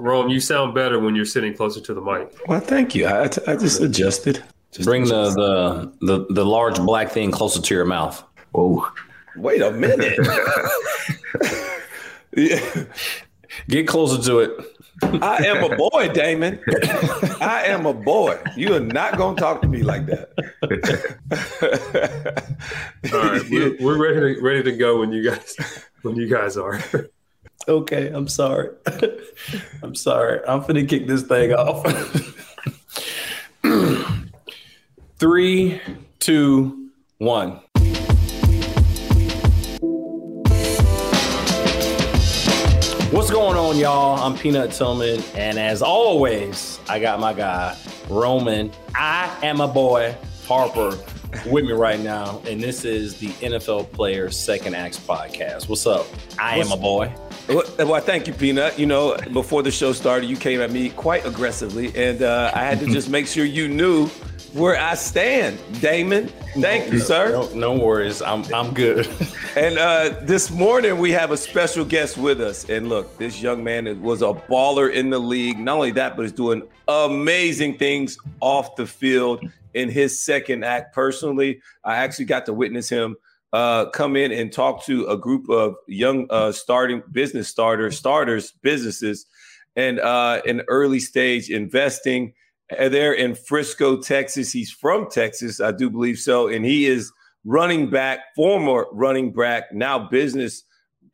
Rome, you sound better when you're sitting closer to the mic. Well, thank you. I, I just adjusted. Just Bring the, the the the large black thing closer to your mouth. Whoa. Wait a minute. yeah. Get closer to it. I am a boy, Damon. I am a boy. You are not going to talk to me like that. All right, we're, we're ready to ready to go when you guys when you guys are. Okay, I'm sorry. I'm sorry. I'm finna kick this thing off. Three, two, one. What's going on, y'all? I'm Peanut Tillman, and as always, I got my guy Roman. I am a boy Harper with me right now, and this is the NFL Players Second Acts podcast. What's up? I What's, am a boy. Well, thank you, Peanut. You know, before the show started, you came at me quite aggressively, and uh, I had to just make sure you knew where I stand, Damon. Thank no, you, sir. No, no, worries. I'm I'm good. and uh, this morning we have a special guest with us. And look, this young man was a baller in the league. Not only that, but is doing amazing things off the field in his second act. Personally, I actually got to witness him uh, come in and talk to a group of young uh, starting business starters, starters, businesses, and uh, in early stage investing uh, there in Frisco, Texas. He's from Texas, I do believe so. And he is running back, former running back, now business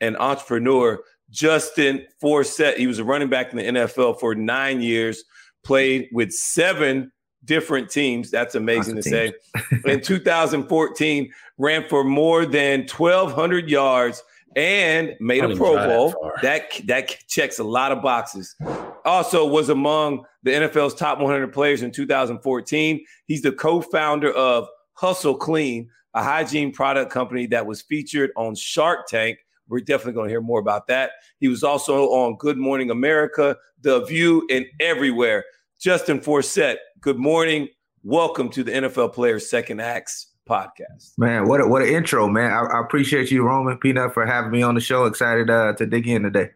and entrepreneur, Justin Forsett. He was a running back in the NFL for nine years, played with seven different teams. That's amazing to say. in 2014, ran for more than 1,200 yards and made a Pro Bowl. That, that that checks a lot of boxes. Also was among the NFL's top 100 players in 2014. He's the co-founder of Hustle Clean, a hygiene product company that was featured on Shark Tank. We're definitely going to hear more about that. He was also on Good Morning America, The View, and everywhere. Justin Forsett, good morning. Welcome to the NFL Players Second Acts podcast. Man, what a, what an intro, man! I, I, appreciate you, Roman Peanut, for having me on the show. Excited uh, to dig in today.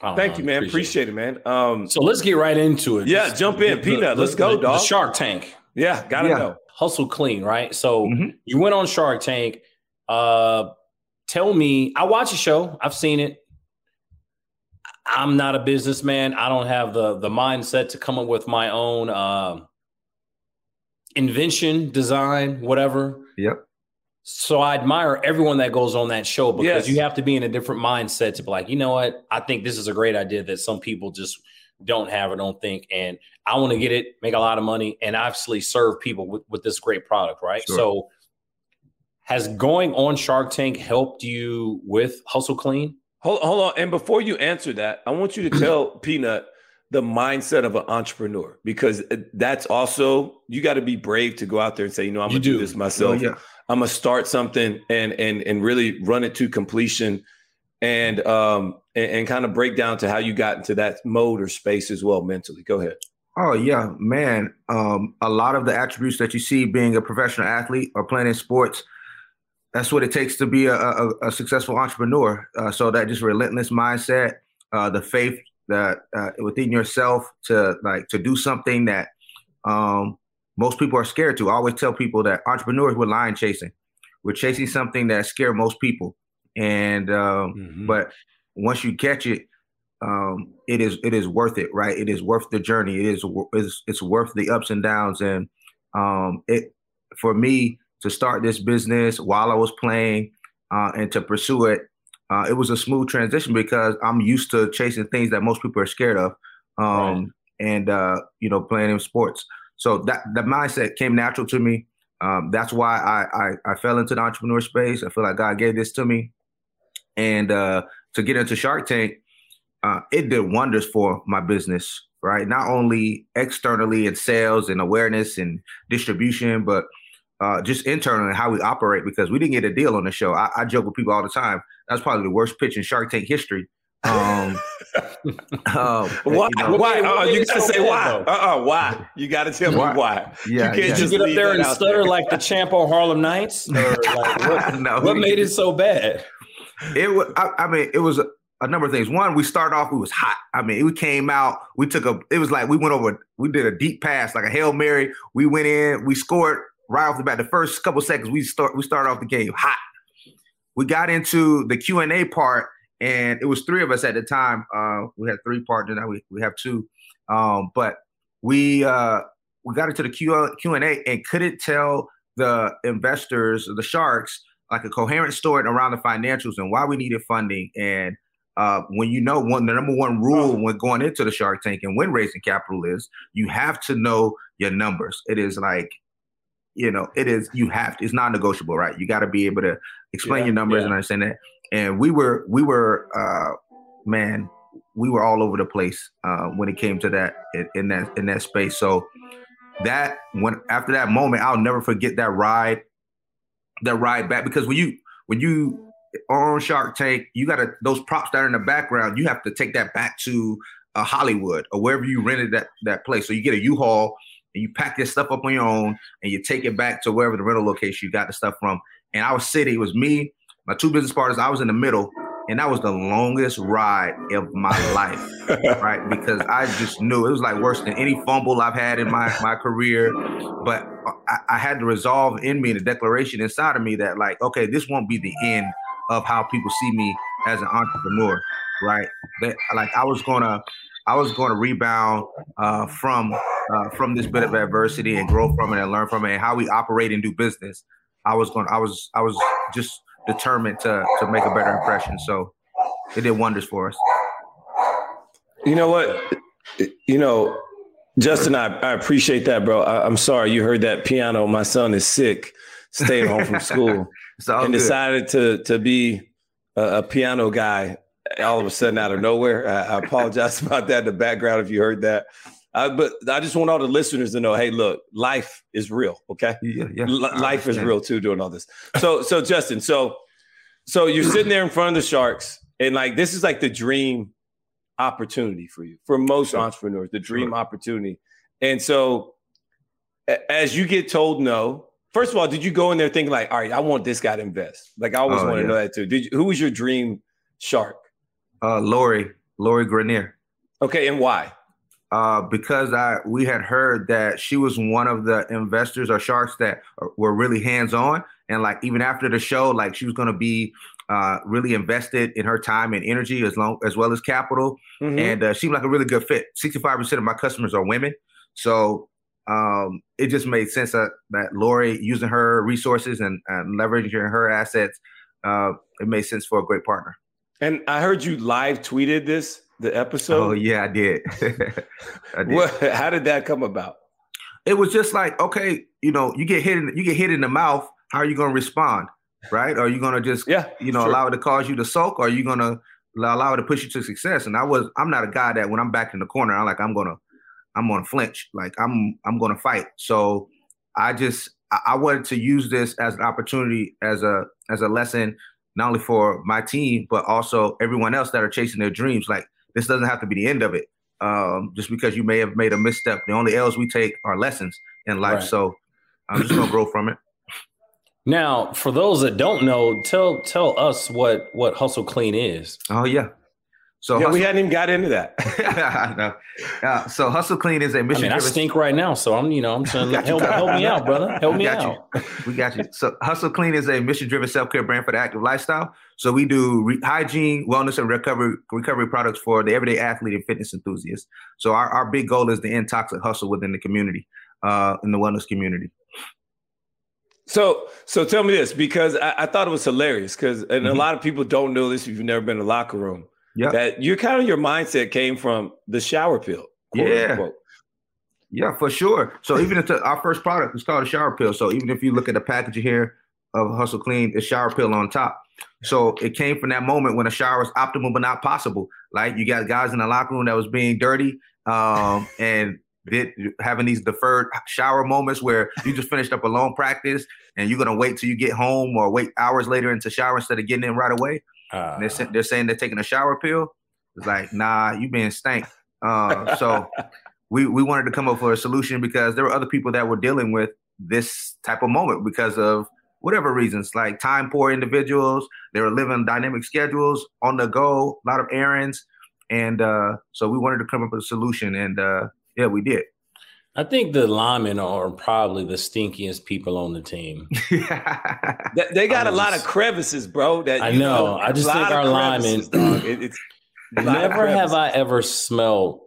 Oh, Thank you, man. Appreciate, appreciate it. man. Um, so let's get right into it. Yeah, jump in, the, Peanut. The, let's go, the, dog. Shark Tank. Yeah, gotta yeah. know. Hustle clean, right? So mm-hmm. you went on Shark Tank. Uh, tell me, I watch the show. I've seen it. I'm not a businessman. I don't have the the mindset to come up with my own uh, invention, design, whatever. Yep. So I admire everyone that goes on that show because yes. you have to be in a different mindset to be like, you know what? I think this is a great idea that some people just don't have or don't think. And I want to get it, make a lot of money, and obviously serve people with, with this great product, right? Sure. So has going on Shark Tank helped you with Hustle Clean? Hold, hold on. And before you answer that, I want you to tell Peanut the mindset of an entrepreneur because that's also you got to be brave to go out there and say, you know, I'm gonna do. do. this myself. Oh, yeah. I'm gonna start something and and and really run it to completion and um and, and kind of break down to how you got into that mode or space as well mentally. Go ahead. Oh yeah, man. Um, a lot of the attributes that you see being a professional athlete or playing in sports, that's what it takes to be a, a, a successful entrepreneur. Uh, so that just relentless mindset, uh, the faith that uh, within yourself to like to do something that um, most people are scared to. I always tell people that entrepreneurs we're lion chasing. We're chasing something that scare most people, and um, mm-hmm. but once you catch it, um, it is it is worth it, right? It is worth the journey. It is it's, it's worth the ups and downs, and um, it for me to start this business while I was playing uh, and to pursue it uh, it was a smooth transition because I'm used to chasing things that most people are scared of, um, right. and uh, you know, playing in sports. So that the mindset came natural to me. Um, that's why I, I, I fell into the entrepreneur space. I feel like God gave this to me, and uh, to get into Shark Tank, uh, it did wonders for my business. Right, not only externally in sales and awareness and distribution, but uh, just internally how we operate because we didn't get a deal on the show. I, I joke with people all the time. That's probably the worst pitch in Shark Tank history. Um, um, why? You know, why? Uh, you gotta say why? Uh, uh why? You gotta tell why? me why. Yeah, you can't yeah. just get up there and stutter there. like the champ on Harlem Nights. Or like, what, no, what made it so bad? It was. I, I mean, it was a, a, number of things. One, we started off. We was hot. I mean, we came out. We took a. It was like we went over. We did a deep pass, like a hail mary. We went in. We scored right off the bat. The first couple seconds, we start. We started off the game hot. We got into the Q and A part and it was three of us at the time. Uh, we had three partners. Now we, we have two, um, but we uh, we got into the Q Q and A and couldn't tell the investors, the sharks, like a coherent story around the financials and why we needed funding. And uh, when you know one, the number one rule when going into the Shark Tank and when raising capital is you have to know your numbers. It is like you know, it is you have to, it's non-negotiable, right? You got to be able to explain yeah, your numbers yeah. and understand that and we were we were uh, man, we were all over the place uh, when it came to that in, in that in that space. So that when after that moment, I'll never forget that ride, that ride back because when you when you on Shark Tank, you got to those props that are in the background. You have to take that back to uh, Hollywood or wherever you rented that that place. So you get a U-Haul and you pack your stuff up on your own and you take it back to wherever the rental location you got the stuff from. And our city it was me, my two business partners, I was in the middle, and that was the longest ride of my life, right? Because I just knew it was like worse than any fumble I've had in my my career. But I, I had to resolve in me the declaration inside of me that like, okay, this won't be the end of how people see me as an entrepreneur, right? That like I was gonna I was going to rebound uh, from uh, from this bit of adversity and grow from it and learn from it and how we operate and do business. I was going. I was. I was just determined to to make a better impression. So it did wonders for us. You know what? You know, Justin, I, I appreciate that, bro. I, am sorry you heard that piano. My son is sick, stayed home from school, and good. decided to to be a, a, piano guy all of a sudden out of nowhere. I, I apologize about that in the background if you heard that. Uh, but I just want all the listeners to know, hey, look, life is real. Okay, yeah, yeah. L- life is real too. Doing all this. So, so Justin, so, so you're sitting there in front of the sharks, and like this is like the dream opportunity for you for most sure. entrepreneurs, the dream sure. opportunity. And so, as you get told no, first of all, did you go in there thinking like, all right, I want this guy to invest? Like I always oh, want to yeah. know that too. Did you, who was your dream shark? Uh, Lori, Lori Greiner. Okay, and why? uh, because I we had heard that she was one of the investors or sharks that were really hands on, and like even after the show, like she was going to be uh, really invested in her time and energy as long as well as capital, mm-hmm. and uh, seemed like a really good fit. Sixty five percent of my customers are women, so um, it just made sense that, that Lori using her resources and, and leveraging her assets, uh, it made sense for a great partner. And I heard you live tweeted this the episode? Oh yeah, I did. I did. What, how did that come about? It was just like, okay, you know, you get hit in you get hit in the mouth. How are you going to respond? Right? Are you going to just, yeah, you know, allow it to cause you to sulk? Or are you going to allow it to push you to success? And I was, I'm not a guy that when I'm back in the corner, I'm like, I'm gonna, I'm gonna flinch. Like I'm, I'm gonna fight. So I just, I wanted to use this as an opportunity, as a, as a lesson, not only for my team but also everyone else that are chasing their dreams. Like this doesn't have to be the end of it. Um, just because you may have made a misstep, the only L's we take are lessons in life. Right. So I'm just gonna grow from it. Now, for those that don't know, tell tell us what what hustle clean is. Oh yeah. So yeah, hustle- we hadn't even got into that. no. Uh, so hustle clean is a mission. I mean, I stink right now, so I'm you know I'm trying to help, help me out, brother. Help me out. You. We got you. So hustle clean is a mission driven self care brand for the active lifestyle. So we do re- hygiene, wellness, and recovery recovery products for the everyday athlete and fitness enthusiast. So our, our big goal is to end toxic hustle within the community, uh, in the wellness community. So, so tell me this because I, I thought it was hilarious because, and mm-hmm. a lot of people don't know this if you've never been in a locker room. Yeah, that you kind of your mindset came from the shower pill. Yeah, unquote. yeah, for sure. So even if our first product is called a shower pill. So even if you look at the packaging here of Hustle Clean, it's shower pill on top. So it came from that moment when a shower is optimal but not possible. Like you got guys in the locker room that was being dirty um, and did, having these deferred shower moments where you just finished up a long practice and you're gonna wait till you get home or wait hours later into shower instead of getting in right away. Uh, they're, they're saying they're taking a shower pill. It's like, nah, you being stank. Uh, so we we wanted to come up with a solution because there were other people that were dealing with this type of moment because of whatever reasons, like time poor individuals. They were living dynamic schedules on the go, a lot of errands, and uh, so we wanted to come up with a solution, and uh, yeah, we did. I think the linemen are probably the stinkiest people on the team. they got a lot of crevices, bro. That I know. know I just think our linemen. It, it's never have I ever smelled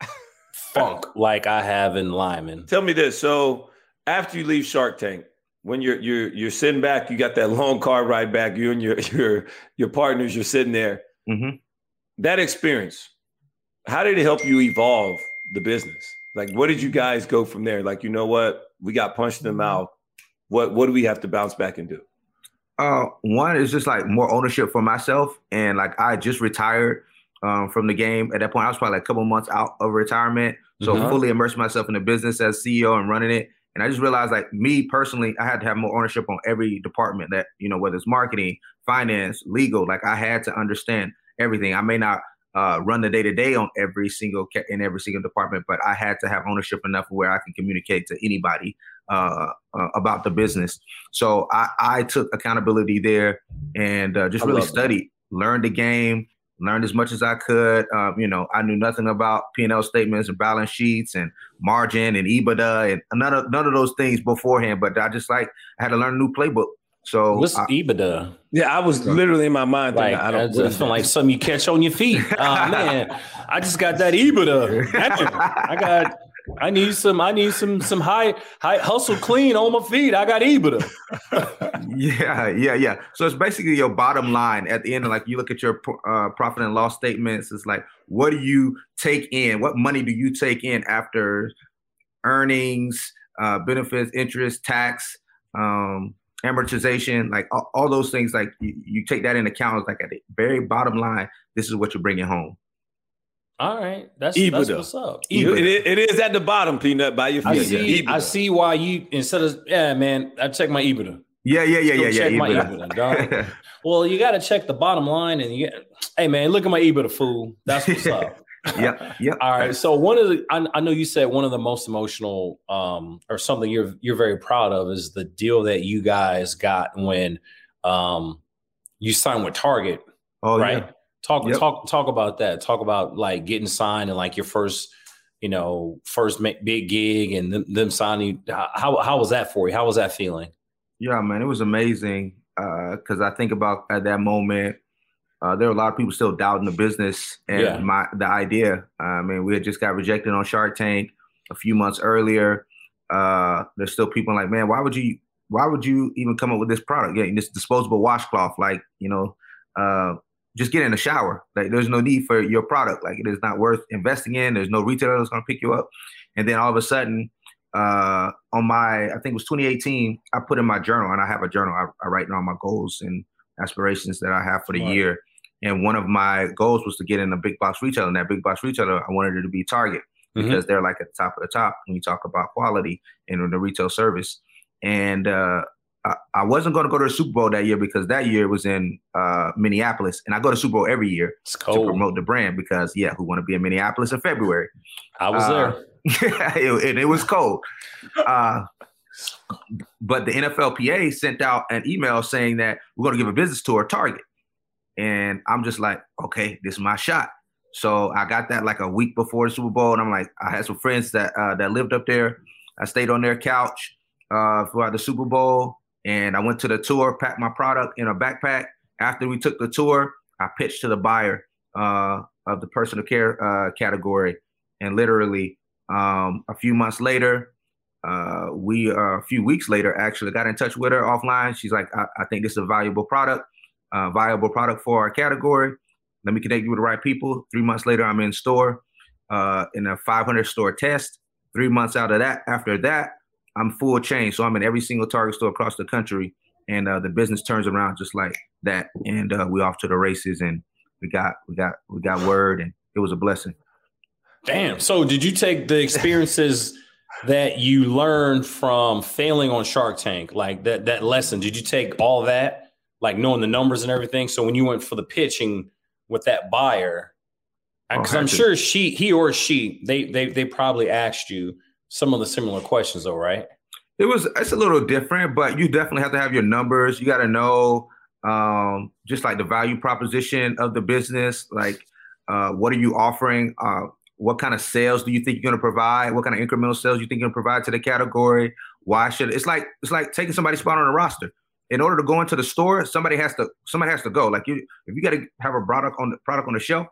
funk like I have in linemen. Tell me this. So after you leave Shark Tank, when you're you're you're sitting back, you got that long car ride back. You and your your your partners, you're sitting there. Mm-hmm. That experience, how did it help you evolve the business? Like, what did you guys go from there? Like, you know what? We got punched in the mouth. What what do we have to bounce back and do? Uh, one is just like more ownership for myself, and like I just retired um, from the game. At that point, I was probably like a couple months out of retirement, so mm-hmm. fully immersed myself in the business as CEO and running it. And I just realized, like me personally, I had to have more ownership on every department that you know, whether it's marketing, finance, legal. Like I had to understand everything. I may not uh, run the day to day on every single in every single department, but I had to have ownership enough where I can communicate to anybody uh, uh, about the business. So I, I took accountability there and uh, just really studied, that. learned the game, learned as much as I could. Um, you know, I knew nothing about P and L statements and balance sheets and margin and EBITDA and none of none of those things beforehand. But I just like I had to learn a new playbook. So what's I, EBITDA? Yeah, I was literally in my mind like, I don't. I feel like something you catch on your feet. Oh man, I just got that EBITDA. I got. I need some. I need some. Some high, high hustle clean on my feet. I got EBITDA. yeah, yeah, yeah. So it's basically your bottom line at the end. Of like you look at your uh, profit and loss statements. It's like, what do you take in? What money do you take in after earnings, uh, benefits, interest, tax? Um, amortization, like all, all those things, like you, you, take that into account. Like at the very bottom line, this is what you're bringing home. All right, that's, that's what's up. It, it is at the bottom, peanut by your feet. I see. I see why you instead of yeah, man. I check my EBITDA. Yeah, yeah, yeah, yeah, check yeah. My EBITDA, dog. well, you got to check the bottom line, and you. Hey, man, look at my EBITDA, fool. That's what's up. yep. Yep. All right. So one of the I, I, know you said one of the most emotional um or something you're you're very proud of is the deal that you guys got when um you signed with Target. Oh right. Yeah. Talk yep. talk talk about that. Talk about like getting signed and like your first you know first big gig and them, them signing. How how was that for you? How was that feeling? Yeah, man, it was amazing. Uh, because I think about at that moment uh, there are a lot of people still doubting the business and yeah. my the idea. I mean, we had just got rejected on Shark Tank a few months earlier. Uh, there's still people like, man, why would you why would you even come up with this product? Yeah, this disposable washcloth, like you know, uh, just get in the shower. Like, there's no need for your product. Like, it is not worth investing in. There's no retailer that's gonna pick you up. And then all of a sudden, uh, on my I think it was 2018, I put in my journal, and I have a journal. I, I write down my goals and aspirations that I have for the right. year. And one of my goals was to get in a big box retailer. And that big box retailer, I wanted it to be Target mm-hmm. because they're like at the top of the top when you talk about quality and the retail service. And uh, I, I, wasn't going to go to the Super Bowl that year because that year was in uh, Minneapolis. And I go to Super Bowl every year to promote the brand because, yeah, who want to be in Minneapolis in February? I was uh, there. it, it, was cold. Uh, but the NFLPA sent out an email saying that we're going to give a business tour Target. And I'm just like, okay, this is my shot. So I got that like a week before the Super Bowl, and I'm like, I had some friends that uh, that lived up there. I stayed on their couch uh, throughout the Super Bowl, and I went to the tour, packed my product in a backpack. After we took the tour, I pitched to the buyer uh, of the personal care uh, category, and literally um, a few months later, uh, we uh, a few weeks later actually got in touch with her offline. She's like, I, I think this is a valuable product uh, viable product for our category. Let me connect you with the right people. Three months later, I'm in store uh, in a 500 store test. Three months out of that, after that, I'm full chain. So I'm in every single Target store across the country, and uh, the business turns around just like that, and uh, we off to the races, and we got we got we got word, and it was a blessing. Damn. So did you take the experiences that you learned from failing on Shark Tank, like that that lesson? Did you take all that, like knowing the numbers and everything? So when you went for the pitching with that buyer, because oh, I'm sure she, he or she, they they they probably asked you some of the similar questions, though, right? It was it's a little different, but you definitely have to have your numbers. You got to know um, just like the value proposition of the business, like uh, what are you offering? Uh, what kind of sales do you think you're going to provide? What kind of incremental sales you think you're going to provide to the category? Why should it's like it's like taking somebody's spot on the roster. In order to go into the store, somebody has to somebody has to go. Like you, if you got to have a product on the product on the shelf,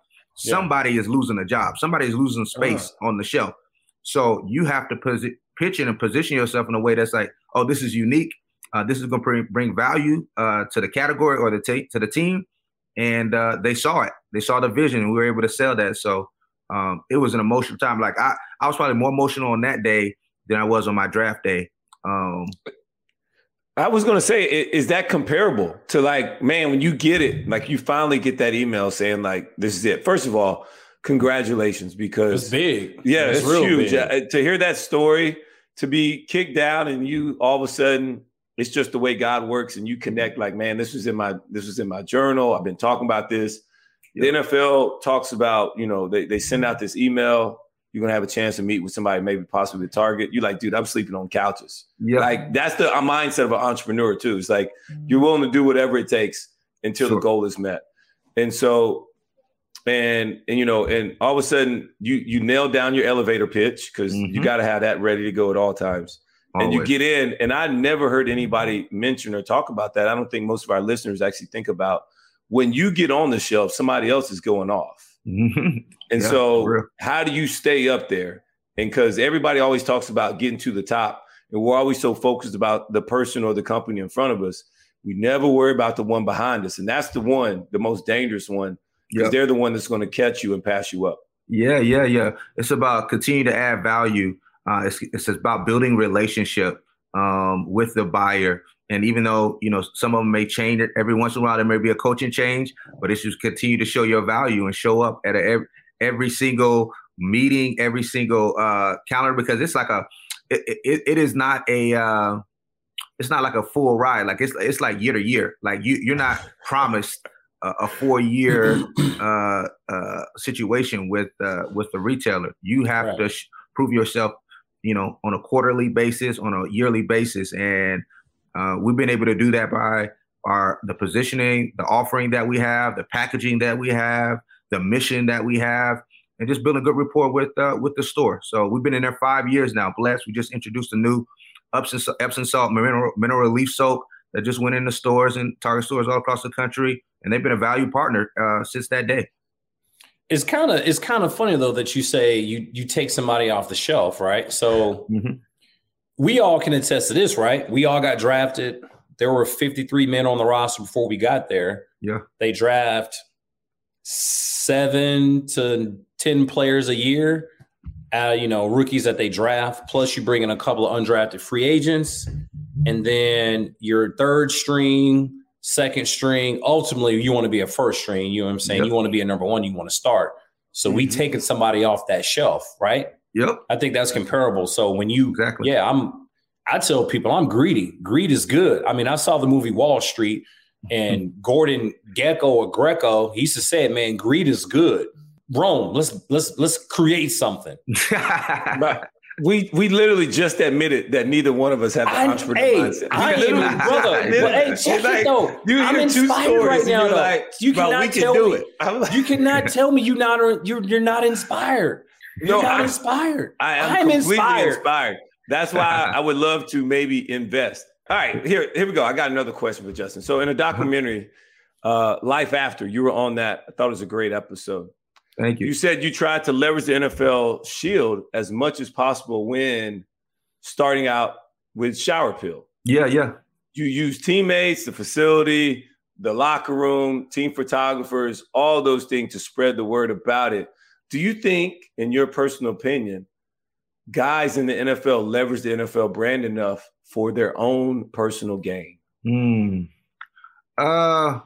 yeah. somebody is losing a job. Somebody is losing space uh-huh. on the shelf. So you have to posi- pitch it and position yourself in a way that's like, oh, this is unique. Uh, this is going to bring value uh, to the category or the t- to the team, and uh, they saw it. They saw the vision, and we were able to sell that. So um, it was an emotional time. Like I, I was probably more emotional on that day than I was on my draft day. Um, I was gonna say, is that comparable to like, man, when you get it, like you finally get that email saying like, this is it. First of all, congratulations because it's big. Yeah, it's, it's huge. To hear that story, to be kicked down, and you all of a sudden, it's just the way God works, and you connect. Like, man, this was in my this was in my journal. I've been talking about this. The NFL talks about, you know, they, they send out this email. You're gonna have a chance to meet with somebody, maybe possibly the target. You're like, dude, I'm sleeping on couches. Yeah. Like that's the mindset of an entrepreneur too. It's like you're willing to do whatever it takes until sure. the goal is met. And so, and and you know, and all of a sudden you you nail down your elevator pitch because mm-hmm. you got to have that ready to go at all times. Always. And you get in, and I never heard anybody mention or talk about that. I don't think most of our listeners actually think about when you get on the shelf, somebody else is going off. And yeah, so, how do you stay up there? And because everybody always talks about getting to the top, and we're always so focused about the person or the company in front of us, we never worry about the one behind us. And that's the one, the most dangerous one, because yep. they're the one that's going to catch you and pass you up. Yeah, yeah, yeah. It's about continue to add value. Uh, it's, it's about building relationship um, with the buyer and even though you know some of them may change it every once in a while, there may be a coaching change, but it's just continue to show your value and show up at a, every, every single meeting, every single uh, calendar because it's like a it, it, it is not a uh, it's not like a full ride. Like it's it's like year to year. Like you you're not promised a, a four year uh, uh, situation with uh, with the retailer. You have right. to sh- prove yourself, you know, on a quarterly basis, on a yearly basis, and uh, we've been able to do that by our the positioning, the offering that we have, the packaging that we have, the mission that we have, and just building a good rapport with uh, with the store. So we've been in there five years now. Blessed. We just introduced a new Epsom, Epsom salt mineral, mineral relief soap that just went in the stores and Target stores all across the country, and they've been a value partner uh, since that day. It's kind of it's kind of funny though that you say you you take somebody off the shelf, right? So mm-hmm we all can attest to this, right? We all got drafted. There were 53 men on the roster before we got there. Yeah. They draft seven to 10 players a year, uh, you know, rookies that they draft. Plus, you bring in a couple of undrafted free agents. And then your third string, second string. Ultimately, you want to be a first string. You know what I'm saying? Yep. You want to be a number one. You want to start. So mm-hmm. we taking somebody off that shelf, right? Yep. I think that's comparable. So when you exactly. yeah, I'm I tell people I'm greedy. Greed is good. I mean, I saw the movie Wall Street and Gordon Gekko or Greco, he used to say, man, greed is good. Rome, let's let's let's create something. we we literally just admitted that neither one of us have the I, entrepreneur hey, mindset. I am, brother. but, hey, check like, it though. You I'm inspired right now. Though. Like, you cannot tell me. Like, you cannot tell me you're not you're you're not inspired. You're no, I'm, inspired. I am I'm completely inspired. inspired. That's why I would love to maybe invest. All right, here, here we go. I got another question for Justin. So in a documentary, uh, Life After, you were on that. I thought it was a great episode. Thank you. You said you tried to leverage the NFL shield as much as possible when starting out with Shower Pill. Yeah, yeah. You use teammates, the facility, the locker room, team photographers, all those things to spread the word about it. Do you think, in your personal opinion, guys in the NFL leverage the NFL brand enough for their own personal gain? Hmm. Uh,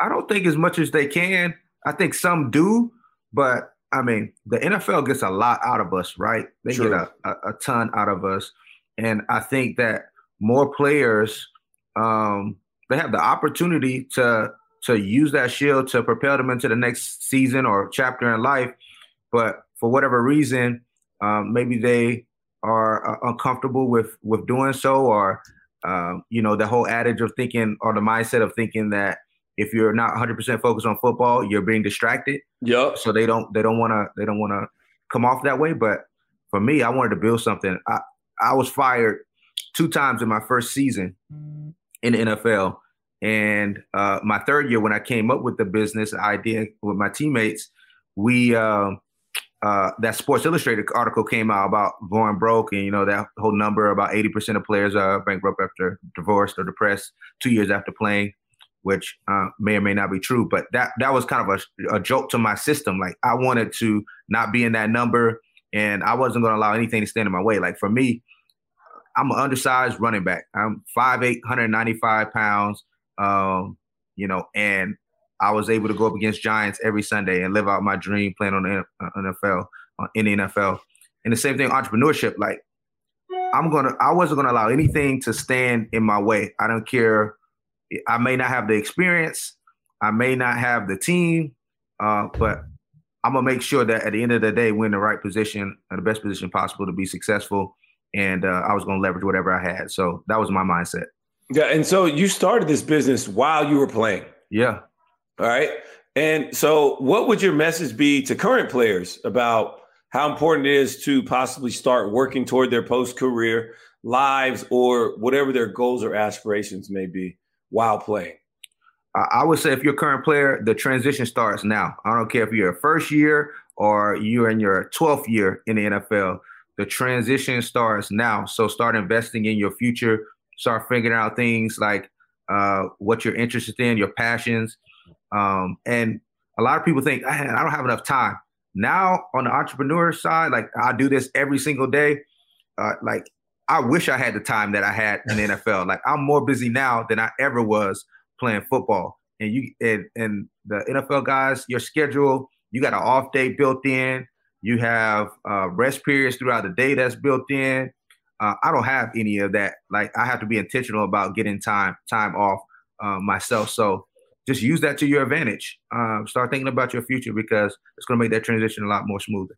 I don't think as much as they can. I think some do, but I mean, the NFL gets a lot out of us, right? They True. get a, a, a, ton out of us. And I think that more players, um, they have the opportunity to to use that shield to propel them into the next season or chapter in life. But for whatever reason, um, maybe they are uh, uncomfortable with with doing so, or um, you know, the whole adage of thinking or the mindset of thinking that if you're not 100% focused on football, you're being distracted. Yep. So they don't they don't want to they don't want to come off that way. But for me, I wanted to build something. I I was fired two times in my first season in the NFL, and uh, my third year when I came up with the business idea with my teammates, we. Uh, uh, that Sports Illustrated article came out about going broke, and you know that whole number about eighty percent of players are bankrupt after divorced or depressed two years after playing which uh, may or may not be true. But that that was kind of a, a joke to my system. Like I wanted to not be in that number, and I wasn't going to allow anything to stand in my way. Like for me, I'm an undersized running back. I'm 5'8", 195 pounds. Um, you know, and I was able to go up against Giants every Sunday and live out my dream playing on the NFL in the NFL. And the same thing, entrepreneurship. Like I'm gonna, I wasn't gonna allow anything to stand in my way. I don't care I may not have the experience, I may not have the team, uh, but I'm gonna make sure that at the end of the day, we're in the right position, the best position possible to be successful. And uh, I was gonna leverage whatever I had. So that was my mindset. Yeah, and so you started this business while you were playing. Yeah. All right. And so, what would your message be to current players about how important it is to possibly start working toward their post career lives or whatever their goals or aspirations may be? while playing? I would say if you're a current player, the transition starts now. I don't care if you're a first year or you're in your 12th year in the NFL. The transition starts now. So start investing in your future. Start figuring out things like uh, what you're interested in, your passions. Um, and a lot of people think, I don't have enough time. Now on the entrepreneur side, like I do this every single day. Uh, like I wish I had the time that I had in the NFL. Like I'm more busy now than I ever was playing football. And you and, and the NFL guys, your schedule, you got an off day built in. You have uh, rest periods throughout the day that's built in. Uh, I don't have any of that. Like I have to be intentional about getting time time off uh, myself. So just use that to your advantage. Um, start thinking about your future because it's going to make that transition a lot more smoother.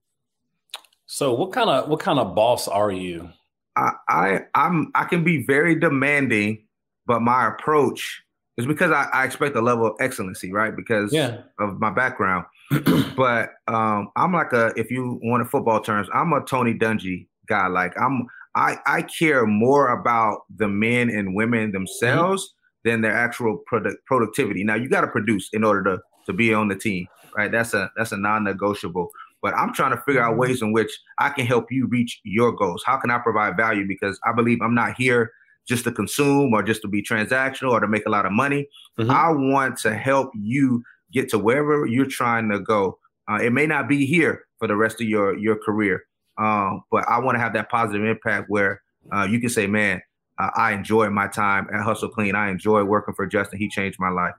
So what kind of what kind of boss are you? I, I I'm I can be very demanding, but my approach is because I, I expect a level of excellency, right? Because yeah. of my background. but um, I'm like a if you want to football terms, I'm a Tony Dungy guy. Like I'm I I care more about the men and women themselves mm-hmm. Than their actual product productivity. Now you got to produce in order to to be on the team, right? That's a that's a non-negotiable. But I'm trying to figure out ways in which I can help you reach your goals. How can I provide value? Because I believe I'm not here just to consume or just to be transactional or to make a lot of money. Mm-hmm. I want to help you get to wherever you're trying to go. Uh, it may not be here for the rest of your your career, uh, but I want to have that positive impact where uh, you can say, "Man, I enjoy my time at Hustle Clean. I enjoy working for Justin. He changed my life."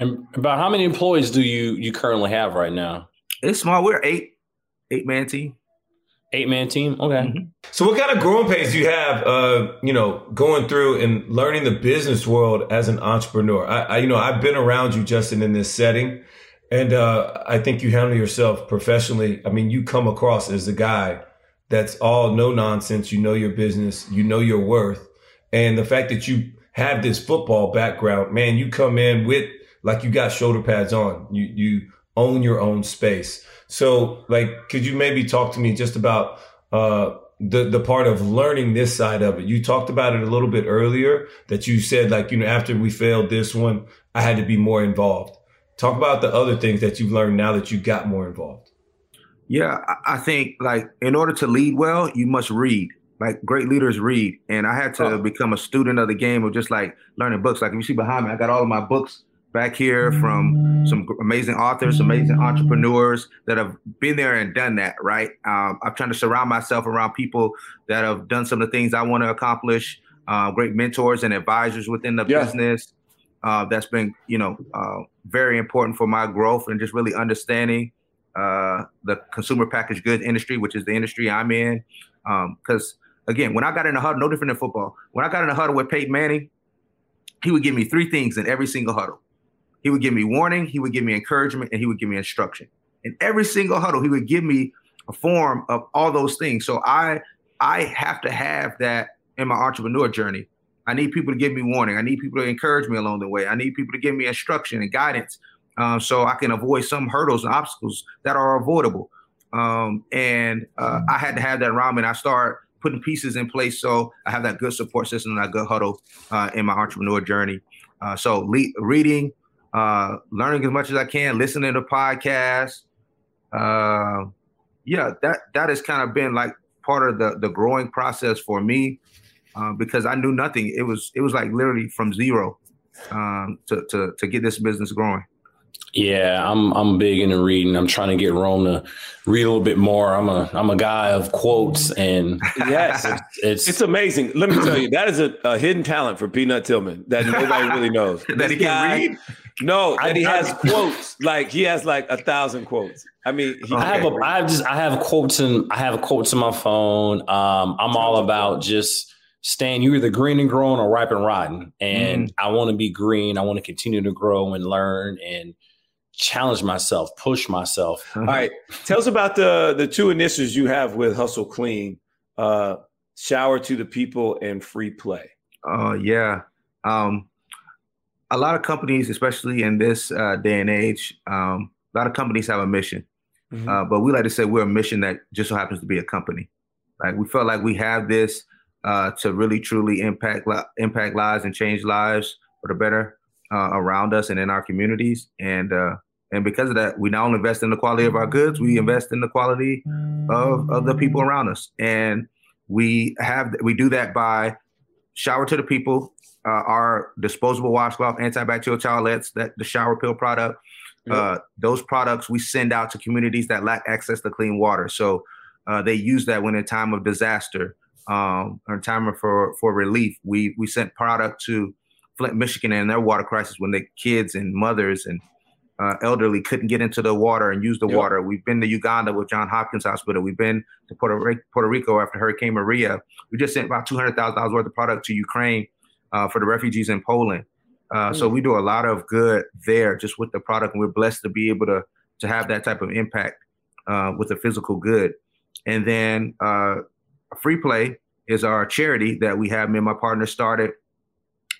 And about how many employees do you you currently have right now? It's small. We're eight eight man team. Eight man team. Okay. Mm-hmm. So, what kind of growing pains do you have? Uh, you know, going through and learning the business world as an entrepreneur. I, I you know, I've been around you, Justin, in this setting, and uh, I think you handle yourself professionally. I mean, you come across as a guy that's all no nonsense. You know your business. You know your worth, and the fact that you have this football background, man, you come in with like you got shoulder pads on. You you own your own space. So, like, could you maybe talk to me just about uh, the the part of learning this side of it? You talked about it a little bit earlier. That you said, like, you know, after we failed this one, I had to be more involved. Talk about the other things that you've learned now that you got more involved. Yeah, I think like in order to lead well, you must read. Like great leaders read, and I had to oh. become a student of the game of just like learning books. Like if you see behind me, I got all of my books back here from some amazing authors, amazing entrepreneurs that have been there and done that, right? Um, I'm trying to surround myself around people that have done some of the things I want to accomplish, uh, great mentors and advisors within the yeah. business. uh, that's been, you know, uh, very important for my growth and just really understanding uh, the consumer packaged goods industry, which is the industry I'm in. Because um, again, when I got in the huddle, no different than football. When I got in the huddle with Peyton Manning, he would give me three things in every single huddle. He would give me warning, he would give me encouragement, and he would give me instruction. In every single huddle, he would give me a form of all those things. So I I have to have that in my entrepreneur journey. I need people to give me warning. I need people to encourage me along the way. I need people to give me instruction and guidance um, so I can avoid some hurdles and obstacles that are avoidable. Um, and uh, I had to have that around me. And I start putting pieces in place so I have that good support system that good huddle uh, in my entrepreneur journey. Uh, so le- reading, uh, learning as much as I can, listening to podcasts. Uh, yeah, that that has kind of been like part of the the growing process for me uh, because I knew nothing. It was it was like literally from zero um, to to to get this business growing. Yeah, I'm I'm big into reading. I'm trying to get Rome to read a little bit more. I'm a I'm a guy of quotes and yes, it's it's, it's amazing. Let me tell you, that is a, a, hidden talent for Peanut Tillman that nobody really knows. that he can read. No, that he has quotes. Like he has like a thousand quotes. I mean, he, I have a I have just I have quotes and I have quotes on my phone. Um, I'm all about just Stan, you're either green and growing or ripe and rotten. And mm. I want to be green. I want to continue to grow and learn and challenge myself, push myself. All right. Tell us about the the two initiatives you have with Hustle Clean, uh, shower to the people and free play. Oh uh, yeah. Um, a lot of companies, especially in this uh, day and age, um, a lot of companies have a mission. Mm-hmm. Uh, but we like to say we're a mission that just so happens to be a company. Like we felt like we have this uh, to really truly impact impact lives and change lives for the better uh, around us and in our communities. And uh, and because of that, we not only invest in the quality of our goods, we invest in the quality of, of the people around us. And we have we do that by shower to the people, uh, our disposable washcloth, antibacterial towelettes, that the shower pill product. Yep. Uh, those products we send out to communities that lack access to clean water. So uh, they use that when in time of disaster um, or time for for relief. We we sent product to Flint, Michigan, and their water crisis when the kids and mothers and uh, elderly couldn't get into the water and use the yep. water. We've been to Uganda with John Hopkins Hospital. We've been to Puerto, Rico, Puerto Rico after Hurricane Maria. We just sent about two hundred thousand dollars worth of product to Ukraine uh, for the refugees in Poland. Uh, mm. So we do a lot of good there just with the product, and we're blessed to be able to to have that type of impact uh, with a physical good. And then uh, Free Play is our charity that we have. Me and my partner started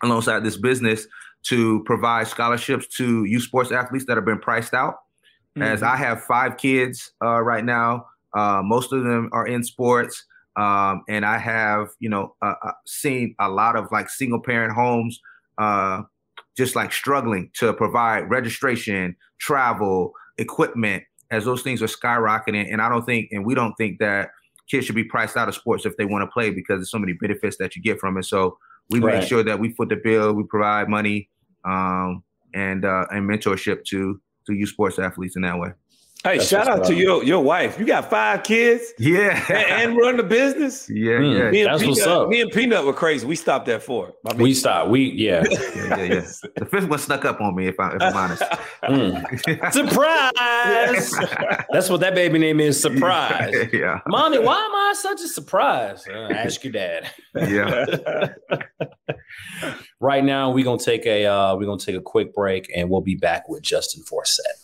alongside this business to provide scholarships to youth sports athletes that have been priced out. Mm-hmm. As I have five kids uh, right now, uh, most of them are in sports. Um, and I have, you know, uh, uh seen a lot of like single parent homes uh, just like struggling to provide registration, travel, equipment, as those things are skyrocketing. And I don't think, and we don't think that kids should be priced out of sports if they want to play because there's so many benefits that you get from it. So we right. make sure that we foot the bill, we provide money um, and uh, and mentorship to to youth sports athletes in that way. Hey, That's shout out to your your wife. You got five kids. Yeah, and, and run the business. Yeah, mm, yeah. Me and, That's Peanut, what's up. me and Peanut were crazy. We stopped at four. We stopped. We yeah. yeah, yeah, yeah. The fifth one snuck up on me. If, I, if I'm honest. Mm. surprise! That's what that baby name is. Surprise. yeah. Mommy, why am I such a surprise? Uh, ask your dad. yeah. right now, we're gonna take a uh, we're gonna take a quick break, and we'll be back with Justin Forsett.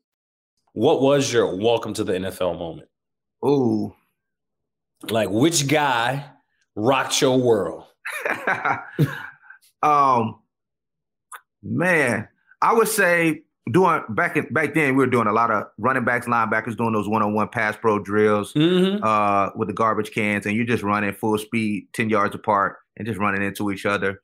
What was your welcome to the NFL moment? Ooh. Like which guy rocked your world? um man, I would say doing back in back then we were doing a lot of running backs, linebackers doing those one-on-one pass pro drills mm-hmm. uh, with the garbage cans, and you're just running full speed, 10 yards apart, and just running into each other.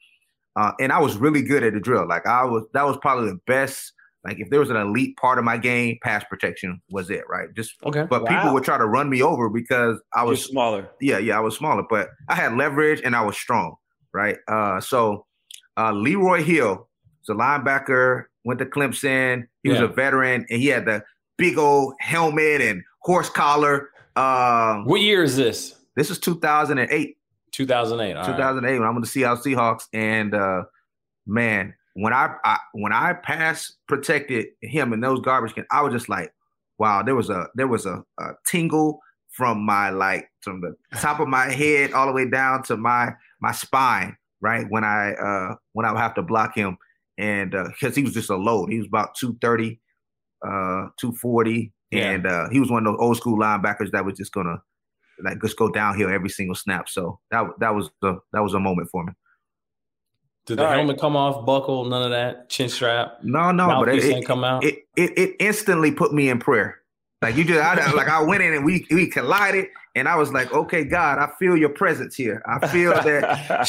uh, and I was really good at the drill. Like I was, that was probably the best. Like if there was an elite part of my game, pass protection was it, right? Just okay. But wow. people would try to run me over because I was You're smaller. Yeah, yeah, I was smaller, but I had leverage and I was strong, right? Uh, so uh, Leroy Hill was a linebacker, went to Clemson. He yeah. was a veteran, and he had the big old helmet and horse collar. Um, what year is this? This is 2008. 2008. 2008 right. when I'm with the Seattle Seahawks, and uh, man, when I, I when I pass protected him in those garbage cans, I was just like, wow, there was a there was a, a tingle from my like from the top of my head all the way down to my my spine, right? When I uh when I would have to block him. And uh because he was just a load. He was about 230, uh, 240. Yeah. And uh, he was one of those old school linebackers that was just gonna like just go downhill every single snap. So that that was the that was a moment for me. Did the All helmet right. come off, buckle, none of that, chin strap? No, no, but it, it, come out. It, it it instantly put me in prayer. Like you just, I, like I went in and we we collided, and I was like, okay, God, I feel your presence here. I feel that.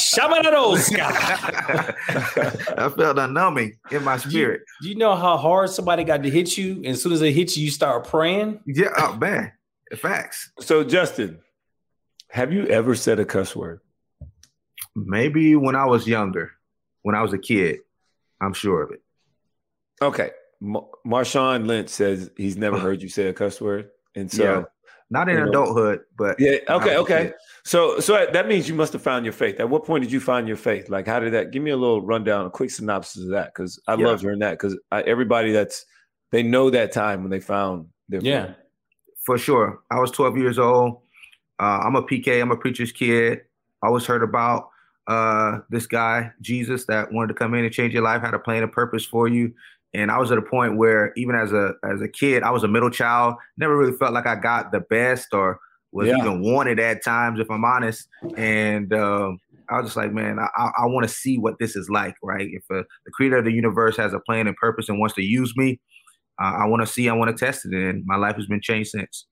I felt a numbing in my spirit. Do you, you know how hard somebody got to hit you? And as soon as they hit you, you start praying. Yeah, oh man, facts. So Justin, have you ever said a cuss word? Maybe when I was younger when I was a kid. I'm sure of it. Okay. Marshawn Lynch says he's never heard you say a cuss word. And so yeah. not in adulthood, but yeah, okay, okay. So so that means you must have found your faith. At what point did you find your faith? Like how did that give me a little rundown, a quick synopsis of that? Because I yeah. love hearing that because everybody that's they know that time when they found their Yeah. Faith. For sure. I was 12 years old. Uh, I'm a PK, I'm a preacher's kid. I was heard about uh, this guy, Jesus, that wanted to come in and change your life, had a plan and purpose for you. And I was at a point where even as a as a kid, I was a middle child, never really felt like I got the best or was yeah. even wanted at times, if I'm honest. And um, I was just like, man, I, I want to see what this is like, right? If uh, the creator of the universe has a plan and purpose and wants to use me, uh, I want to see, I want to test it. And my life has been changed since.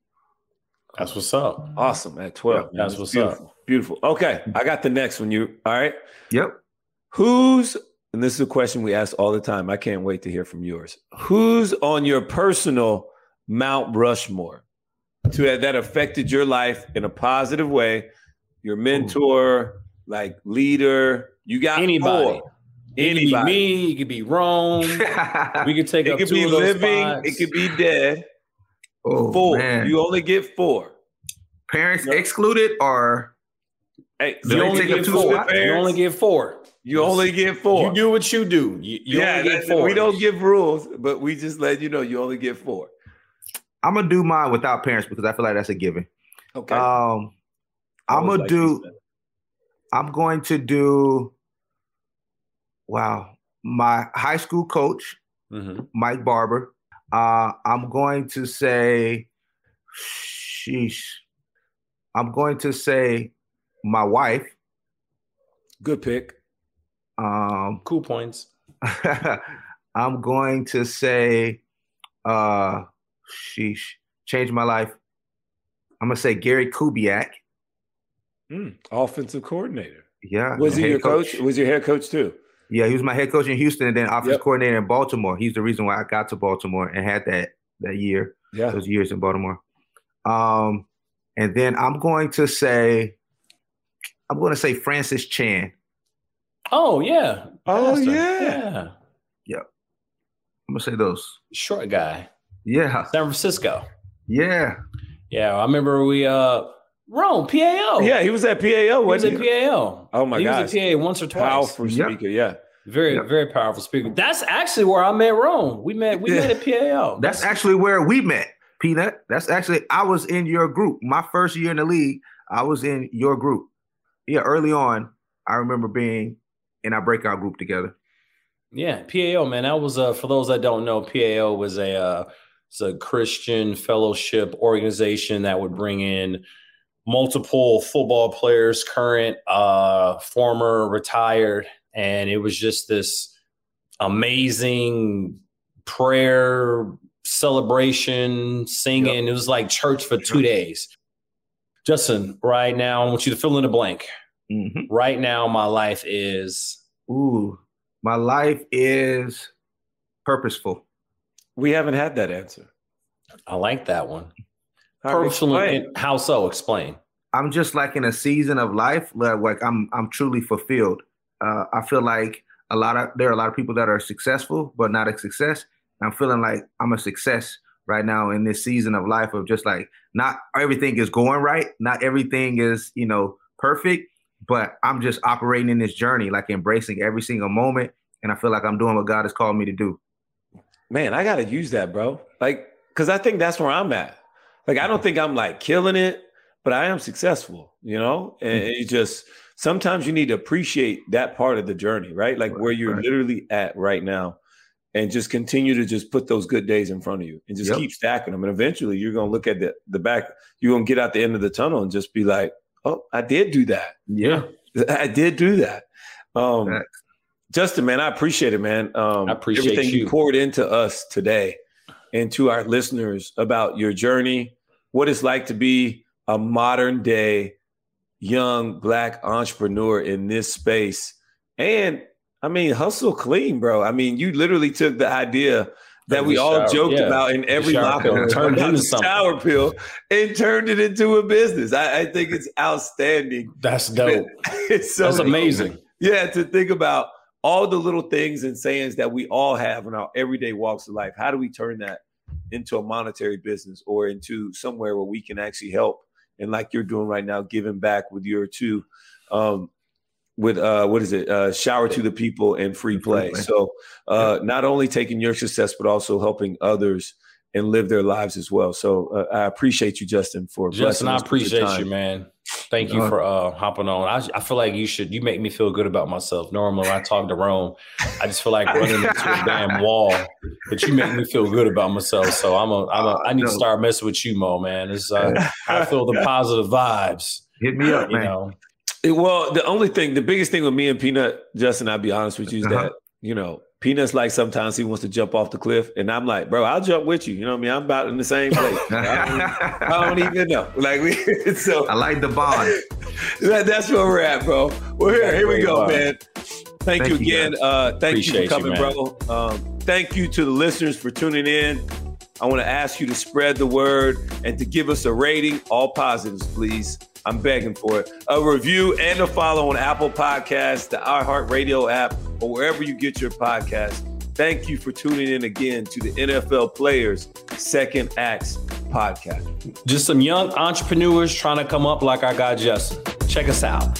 That's what's up. Awesome. At 12. Yeah, that's what's beautiful. up. Beautiful. Okay. I got the next one. You all right? Yep. Who's and this is a question we ask all the time. I can't wait to hear from yours. Who's on your personal Mount Rushmore to that affected your life in a positive way? Your mentor, like leader. You got anybody. Four. Anybody. It could be me. It could be Rome. we could take. It could be living. Spots. It could be dead. Oh, four. Man. You only get four. Parents yep. excluded or hey, you only get four. You only get four. You only get four. You do what you do. You, you yeah, only get four. We don't give rules, but we just let you know you only get four. I'm gonna do mine without parents because I feel like that's a given. Okay. Um, I'm gonna like do. I'm going to do. Wow, my high school coach, mm-hmm. Mike Barber. Uh, I'm going to say, sheesh. I'm going to say my wife. Good pick. Um, cool points. I'm going to say, uh, sheesh, changed my life. I'm gonna say Gary Kubiak. Mm, offensive coordinator. Yeah. Was he your coach? coach? Was your head coach too? Yeah, he was my head coach in Houston and then offensive yep. coordinator in Baltimore. He's the reason why I got to Baltimore and had that that year. Yeah, those years in Baltimore. Um, and then I'm going to say, I'm going to say Francis Chan. Oh yeah. Oh Pastor. yeah. Yeah. Yep. I'm gonna say those. Short guy. Yeah. San Francisco. Yeah. Yeah. I remember we uh Rome, PAO. Yeah, he was at PAO. He was at PAO. Oh my god, he was at PAO once or twice. Powerful speaker, yeah. Very, yep. very powerful speaker. That's actually where I met Rome. We met, we met at PAO. That's, That's actually where we met, Peanut. That's actually I was in your group. My first year in the league, I was in your group. Yeah, early on, I remember being in our breakout group together. Yeah, PAO, man. That was uh for those that don't know, PAO was a uh it's a Christian fellowship organization that would bring in multiple football players, current, uh, former, retired, and it was just this amazing prayer celebration, singing. Yep. It was like church for two days. Justin, right now, I want you to fill in a blank. Mm-hmm. Right now, my life is Ooh, my life is purposeful. We haven't had that answer. I like that one. Purposeful. How so? Explain. I'm just like in a season of life like I'm I'm truly fulfilled. Uh, I feel like a lot of there are a lot of people that are successful but not a success. I'm feeling like I'm a success right now in this season of life of just like not everything is going right, not everything is you know perfect, but I'm just operating in this journey, like embracing every single moment, and I feel like I'm doing what God has called me to do. Man, I gotta use that, bro. Like, cause I think that's where I'm at. Like, I don't think I'm like killing it, but I am successful, you know? And mm-hmm. it just sometimes you need to appreciate that part of the journey, right? Like right, where you're right. literally at right now. And just continue to just put those good days in front of you and just yep. keep stacking them. And eventually you're gonna look at the the back, you're gonna get out the end of the tunnel and just be like, oh, I did do that. Yeah. I did do that. Um, Justin, man, I appreciate it, man. Um, I appreciate everything you. you poured into us today and to our listeners about your journey, what it's like to be a modern day young black entrepreneur in this space. And I mean, hustle clean, bro. I mean, you literally took the idea that we all shower, joked yeah. about in every locker turned into something. shower pill and turned it into a business. I, I think it's outstanding. That's dope. it's so That's amazing. Yeah, to think about all the little things and sayings that we all have in our everyday walks of life. How do we turn that into a monetary business or into somewhere where we can actually help? And like you're doing right now, giving back with your two, um, with uh, what is it? Uh, shower to the people and free play. So uh, not only taking your success, but also helping others and live their lives as well. So uh, I appreciate you, Justin, for Justin. I appreciate you, man. Thank you for uh, hopping on. I, I, feel like you should. You make me feel good about myself. Normally, when I talk to Rome, I just feel like running into a damn wall. But you make me feel good about myself. So I'm a. I'm a I need to start messing with you, Mo. Man, it's, uh, I feel the positive vibes. Hit me up, you man. Know. Well, the only thing, the biggest thing with me and Peanut, Justin, I'll be honest with you, is uh-huh. that you know Peanut's like sometimes he wants to jump off the cliff, and I'm like, bro, I'll jump with you. You know what I mean? I'm about in the same place. I, don't, I, don't, even know. Like we, so I like the bond. that, that's where we're at, bro. Well, here, here we go, man. Thank, thank you again. You uh, thank Appreciate you for coming, you, bro. Um, thank you to the listeners for tuning in. I want to ask you to spread the word and to give us a rating, all positives, please. I'm begging for it. A review and a follow on Apple Podcasts, the iHeartRadio app, or wherever you get your podcast. Thank you for tuning in again to the NFL Players Second Acts podcast. Just some young entrepreneurs trying to come up like our guy Justin. Check us out.